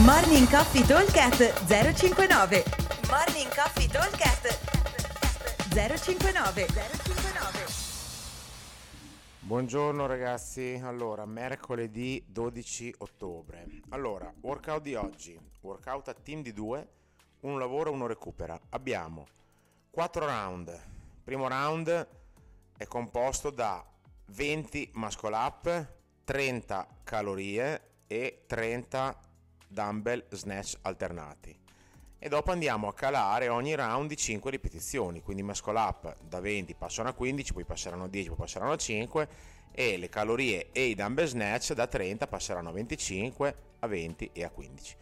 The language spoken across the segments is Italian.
Morning Coffee Talkcast 059 Morning Coffee Talkcast 059 059 Buongiorno ragazzi, allora mercoledì 12 ottobre. Allora, workout di oggi, workout a team di due, uno lavora, uno recupera. Abbiamo 4 round. Primo round è composto da 20 muscle up, 30 calorie e 30 dumbbell snatch alternati. E dopo andiamo a calare ogni round di 5 ripetizioni, quindi muscle up da 20 passano a 15, poi passeranno a 10, poi passeranno a 5 e le calorie e i dumbbell snatch da 30 passeranno a 25, a 20 e a 15.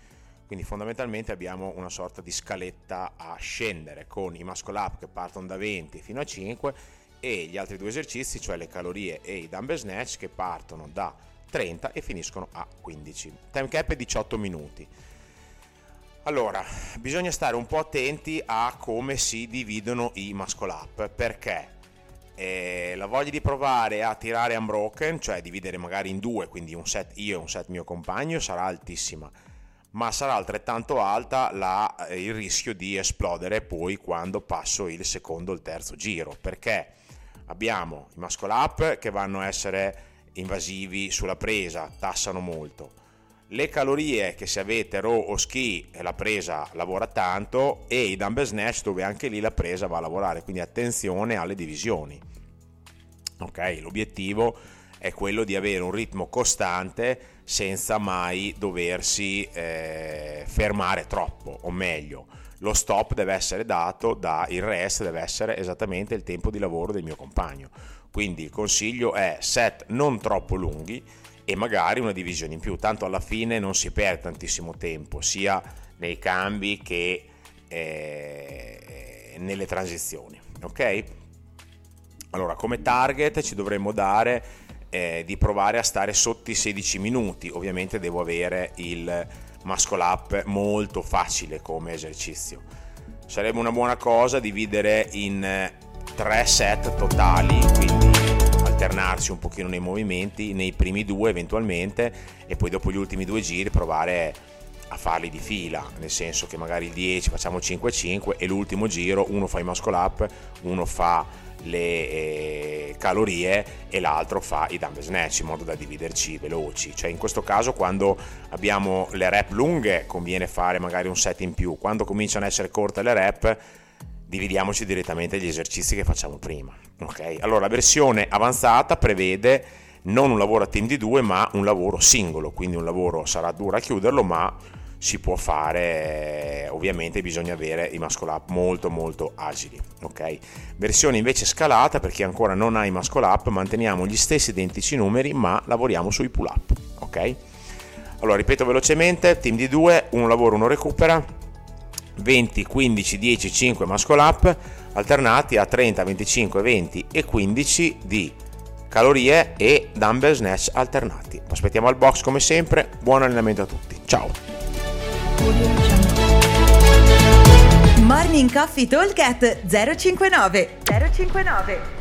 Quindi fondamentalmente abbiamo una sorta di scaletta a scendere con i muscle up che partono da 20 fino a 5 e gli altri due esercizi, cioè le calorie e i dumbbell snatch che partono da 30 e finiscono a 15. Time cap è 18 minuti. Allora, bisogna stare un po' attenti a come si dividono i muscle up perché eh, la voglia di provare a tirare unbroken, cioè dividere magari in due, quindi un set io e un set mio compagno, sarà altissima, ma sarà altrettanto alta la, eh, il rischio di esplodere poi quando passo il secondo o il terzo giro, perché abbiamo i muscle up che vanno a essere invasivi sulla presa, tassano molto. Le calorie che se avete row o ski la presa lavora tanto e i dumbbell snatch dove anche lì la presa va a lavorare, quindi attenzione alle divisioni. Ok, l'obiettivo è quello di avere un ritmo costante senza mai doversi eh, fermare troppo, o meglio, lo stop deve essere dato da il rest deve essere esattamente il tempo di lavoro del mio compagno. Quindi il consiglio è set non troppo lunghi e magari una divisione in più, tanto alla fine non si perde tantissimo tempo, sia nei cambi che eh, nelle transizioni. Ok? Allora, come target ci dovremmo dare eh, di provare a stare sotto i 16 minuti. Ovviamente devo avere il muscle up molto facile come esercizio. Sarebbe una buona cosa dividere in tre set totali, quindi alternarsi un pochino nei movimenti, nei primi due eventualmente e poi dopo gli ultimi due giri provare a farli di fila, nel senso che magari il 10 facciamo 5-5 e l'ultimo giro uno fa i muscle up, uno fa le eh, calorie e l'altro fa i dumbbell snatch in modo da dividerci veloci. Cioè in questo caso quando abbiamo le rep lunghe conviene fare magari un set in più. Quando cominciano ad essere corte le rep dividiamoci direttamente gli esercizi che facciamo prima ok? Allora la versione avanzata prevede non un lavoro a team di due ma un lavoro singolo. Quindi un lavoro sarà duro a chiuderlo ma si può fare ovviamente bisogna avere i muscle up molto molto agili ok? Versione invece scalata per chi ancora non ha i muscle up manteniamo gli stessi identici numeri ma lavoriamo sui pull up ok? Allora ripeto velocemente team di 2 uno lavoro uno recupera. 20 15 10 5 muscle up alternati a 30 25 20 e 15 di calorie e dumbbell snatch alternati. Aspettiamo al box come sempre. Buon allenamento a tutti. Ciao Morning Coffee Talk 059 059